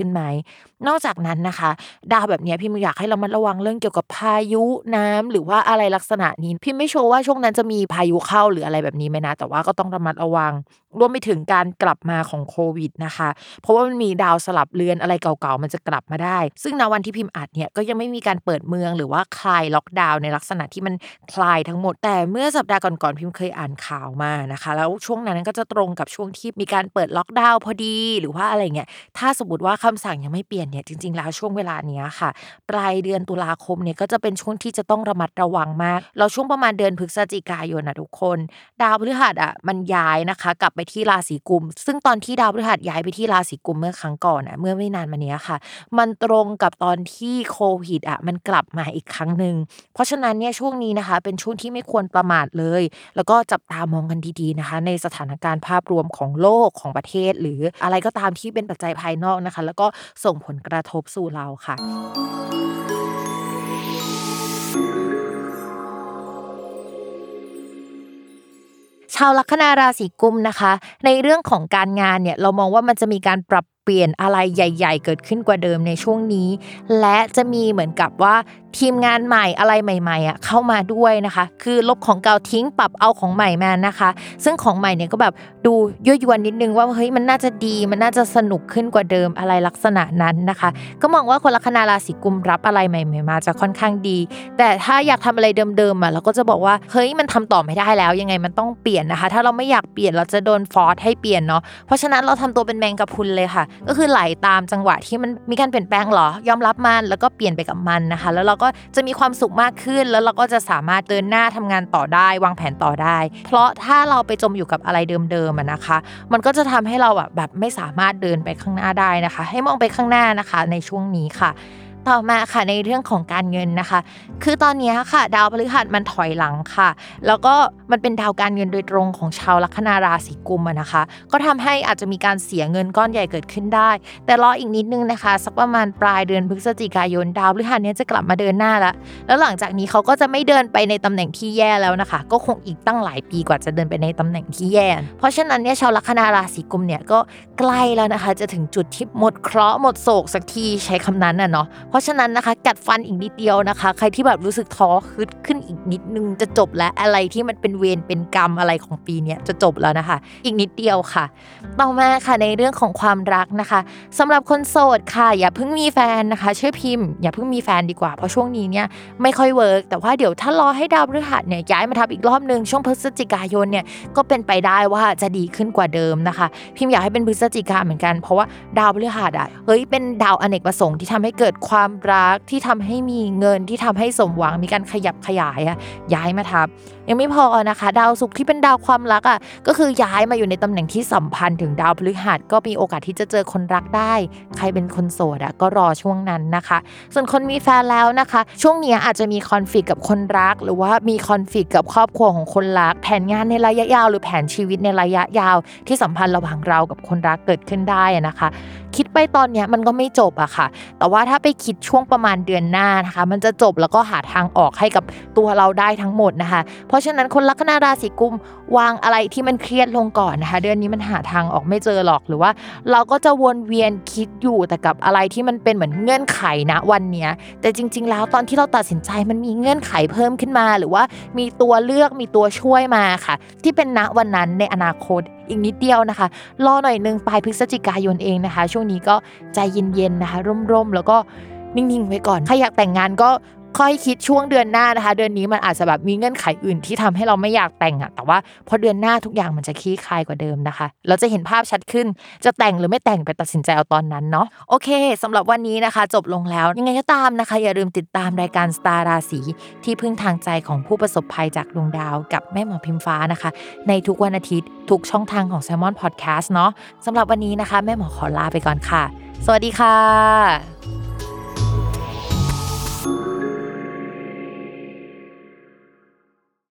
้นไหม นอกจากนั้นนะคะ ดาวแบบนี้พี่มึงอยากให้เรามาระวังเรื่องเกี่ยวกับพายุน้ำหรือว่าอะไรลักษณะนี้ พี่ไม่โชว์ว่าช่วงนั้นจะมีพายุเข้าหรืออะไรแบบนี้ไหมนะ แต่ว่าก็ต้องระมัดระวังรวมไปถึงการกลับมาของโควิดนะคะ เพราะว่ามันมีดาวสลับเลือนอะไรเก่าๆ มันจะกลับมาได้ ซึ่งในวันที่พิมพ์อัดเนี่ยก็ยังไม่มีการเปิดเมืองหรือว่าคลายล็อกดาวน์ในลักษณะที่มันคลายทั้งหมด แต่เมื่อสัปดาห์ก่อนๆพิมพ์เคยอ่านข่าวมานะคะ แล้วช่วงนั้นก็จะตรงกับช่วงที่มีการเปิดล็อกดาวน์พอดีหรือว่าอะไรเงี้ย ถ้าสมมติว่าคำสั่งยังไม่เปลี่ยนเนี่ยจริงๆแล้วช่วงเวลานี้ค่ะ ปลายเดือนตุลาคมเนี่ยก็จะเป็นช่วงที่จะต้องระมัดระวังมาก เราช่วงประมาณเดือนพฤศจิกายนนะทุกคน ดาวพฤหัสอะมันย้ายนะคะกลับไปที่ราศีกุม ซึ่งตอนที่ดาวพฤหัสย้ายไปที่ราศีกุมเมื่อครั้งก่อนอะเมื่อไม่นานมานี้ค่ะ มันตรงกับตอนที่โควิดอะมันกลับมาอีกครั้งหนึ่งเพราะฉะนั้นเนี่ยช่วงนี้นะคะ เป็นช่วงที่ไม่ควรประมาทเลย แล้วก็จับตามองกันดีๆนะคะ ในสถานการณ์ภาพรวมของโลกของประเทศ หรืออะไรก็ตามที่เป็นปัจจัยภายนอกนะคะ แล้วก็ส่งผลกระทบสู่เราค่ะาวลัคนาราศีกุมนะคะ ในเรื่องของการงานเนี่ยเรามองว่ามันจะมีการปรับเปลี่ยนอะไรใหญ่ ๆ เกิดขึ้นกว่าเดิมในช่วงนี้ และจะมีเหมือนกับว่าทีมงานใหม่อะไรใหม่ๆอะเข้ามาด้วยนะคะ คือลบของเก่าทิ้งปรับเอาของใหม่มานะคะ ซึ่งของใหม่เนี่ยก็แบบดูยั่วยวนนิดนึงว่าเฮ้ยมันน่าจะดีมันน่าจะสนุกขึ้นกว่าเดิมอะไรลักษณะนั้นนะคะ ก็มองว่าคนลัคนาราศีกุมรับอะไรใหม่ ๆ มาจะค่อนข้างดี แต่ถ้าอยากทำอะไรเดิมๆอะเราก็จะบอกว่าเฮ้ยมันทำต่อไม่ได้แล้วยังไงมันต้องเปลี่ยนนะคะ ถ้าเราไม่อยากเปลี่ยนเราจะโดนฟอร์สให้เปลี่ยนเนาะเพราะฉะนั้นเราทำตัวเป็นแมงกะพรุนเลยค่ะก็คือไหลตามจังหวะที่มันมีการเปลี่ยนแปลงหรอยอมรับมันแล้วก็เปลี่ยนไปกับมันนะคะ แล้วเราก็จะมีความสุขมากขึ้น แล้วเราก็จะสามารถเดินหน้าทำงานต่อได้ วางแผนต่อได้ เพราะถ้าเราไปจมอยู่กับอะไรเดิมๆนะคะ มันก็จะทำให้เราแบบไม่สามารถเดินไปข้างหน้าได้นะคะ ให้มองไปข้างหน้านะคะ ในช่วงนี้ค่ะ ต่อมาค่ะในเรื่องของการเงินนะคะ คือตอนนี้ค่ะ ดาวพฤหัสมันถอยหลังค่ะ แล้วก็มันเป็นดาวการเงินโดยตรงของชาวลัคนาราศีกุมนะคะ ก็ทำให้อาจจะมีการเสียเงินก้อนใหญ่เกิดขึ้นได้ แต่รออีกนิดนึงนะคะ สักประมาณปลายเดือนพฤศจิกายนดาวพฤหัสเนี้ยจะกลับมาเดินหน้าล้วแล้วหลังจากนี้เขาก็จะไม่เดินไปในตำแหน่งที่แย่แล้วนะคะ ก็คงอีกตั้งหลายปีกว่าจะเดินไปในตำแหน่งที่แย่ เพราะฉะนั้นเนี่ยชาวลัคนาราศีกุมเนี่ยก็ใกล้แล้วนะคะ จะถึงจุดที่หมดเคราะห์หมดโศกสักทีใช้คำนั้นน่ะเนาะเพราะฉะนั้นนะคะ กัดฟันอีกนิดเดียวนะคะ ใครที่แบบรู้สึกท้อคึดขึ้นอีกนิดนึงจะจบแล้วอะไรที่มันเป็นเวรเป็นกรรมอะไรของปีนี้จะจบแล้วนะคะ อีกนิดเดียวค่ะ ต่อมาค่ะในเรื่องของความรักนะคะสำหรับคนโสดค่ะ อย่าเพิ่งมีแฟนนะคะช่วยพิมพ์ อย่าเพิ่งมีแฟนดีกว่า เพราะช่วงนี้เนี่ยไม่ค่อย work แต่ว่าเดี๋ยวถ้ารอให้ดาวพฤหัสเนี่ยย้ายมาทับอีกรอบนึงช่วงพฤศจิกายนเนี่ยก็เป็นไปได้ว่าจะดีขึ้นกว่าเดิมนะคะ พิมพ์อยากให้เป็นพฤศจิกาเหมือนกัน เพราะว่าดาวพฤหัสอะเฮ้ยเป็นดาวอเนกประสงค์ที่ทำให้เกิดความความรักที่ทำให้มีเงินที่ทำให้สมหวังมีการขยับขยายอะย้ายมาทับยังไม่พอนะคะ ดาวศุกร์ที่เป็นดาวความรักอะก็คือย้ายมาอยู่ในตำแหน่งที่สัมพันธ์ถึงดาวพฤหัสก็มีโอกาสที่จะเจอคนรักได้ ใครเป็นคนโสดอะก็รอช่วงนั้นนะคะ ส่วนคนมีแฟนแล้วนะคะ ช่วงนี้อาจจะมีคอนฟ lict กับคนรัก หรือว่ามีคอนฟ lict กับครอบครัวของคนรัก แผนงานในระยะยาว หรือแผนชีวิตในระยะยาว ที่สัมพันธ์ระหว่างเรากับคนรักเกิดขึ้นได้นะคะ คิดไปตอนเนี้ยมันก็ไม่จบอะค่ะ แต่ว่าถ้าไปคิดช่วงประมาณเดือนหน้านะคะ มันจะจบแล้วก็หาทางออกให้กับตัวเราได้ทั้งหมดนะคะ เพราะฉะนั้นคนลัคนาราศีกุมวางอะไรที่มันเครียดลงก่อนนะคะ เดือนนี้มันหาทางออกไม่เจอหรอกหรือว่า เราก็จะวนเวียนคิดอยู่แต่กับอะไรที่มันเป็นเหมือนเงื่อนไขนะวันเนี้ยแต่จริง ๆ แล้วตอนที่เราตัดสินใจมันมีเงื่อนไขเพิ่มขึ้นมา หรือว่ามีตัวเลือกมีตัวช่วยมาค่ะ ที่เป็นณวันนั้นในอนาคตอีกนิดเดียวนะคะ รอหน่อยนึงปลายพฤศจิกายนเองนะคะ ช่วงนี้ก็ใจเย็นๆนะคะ ร่มๆแล้วก็นิ่งๆไว้ก่อนใครอยากแต่งงานก็ ค่อยคิดช่วงเดือนหน้านะคะ เดือนนี้มันอาจจะแบบมีเงื่อนไขอื่นที่ทำให้เราไม่อยากแต่งอะแต่ว่าพอเดือนหน้าทุกอย่างมันจะคลี่คลายกว่าเดิมนะคะ เราจะเห็นภาพชัดขึ้น จะแต่งหรือไม่แต่งไปตัดสินใจเอาตอนนั้นเนาะโอเคสำหรับวันนี้นะคะ จบลงแล้วยังไงก็ตามนะคะ อย่าลืมติดตามรายการสตาร์ราศีที่พึ่งทางใจของผู้ประสบภัยจากดวงดาว กับแม่หมอพิมฟ้านะคะ ในทุกวันอาทิตย์ทุกช่องทางของ s ซ l m o n Podcast เนาะสำหรับวันนี้นะคะ แม่หมอขอลาไปก่อนค่ะ สวัสดีค่ะ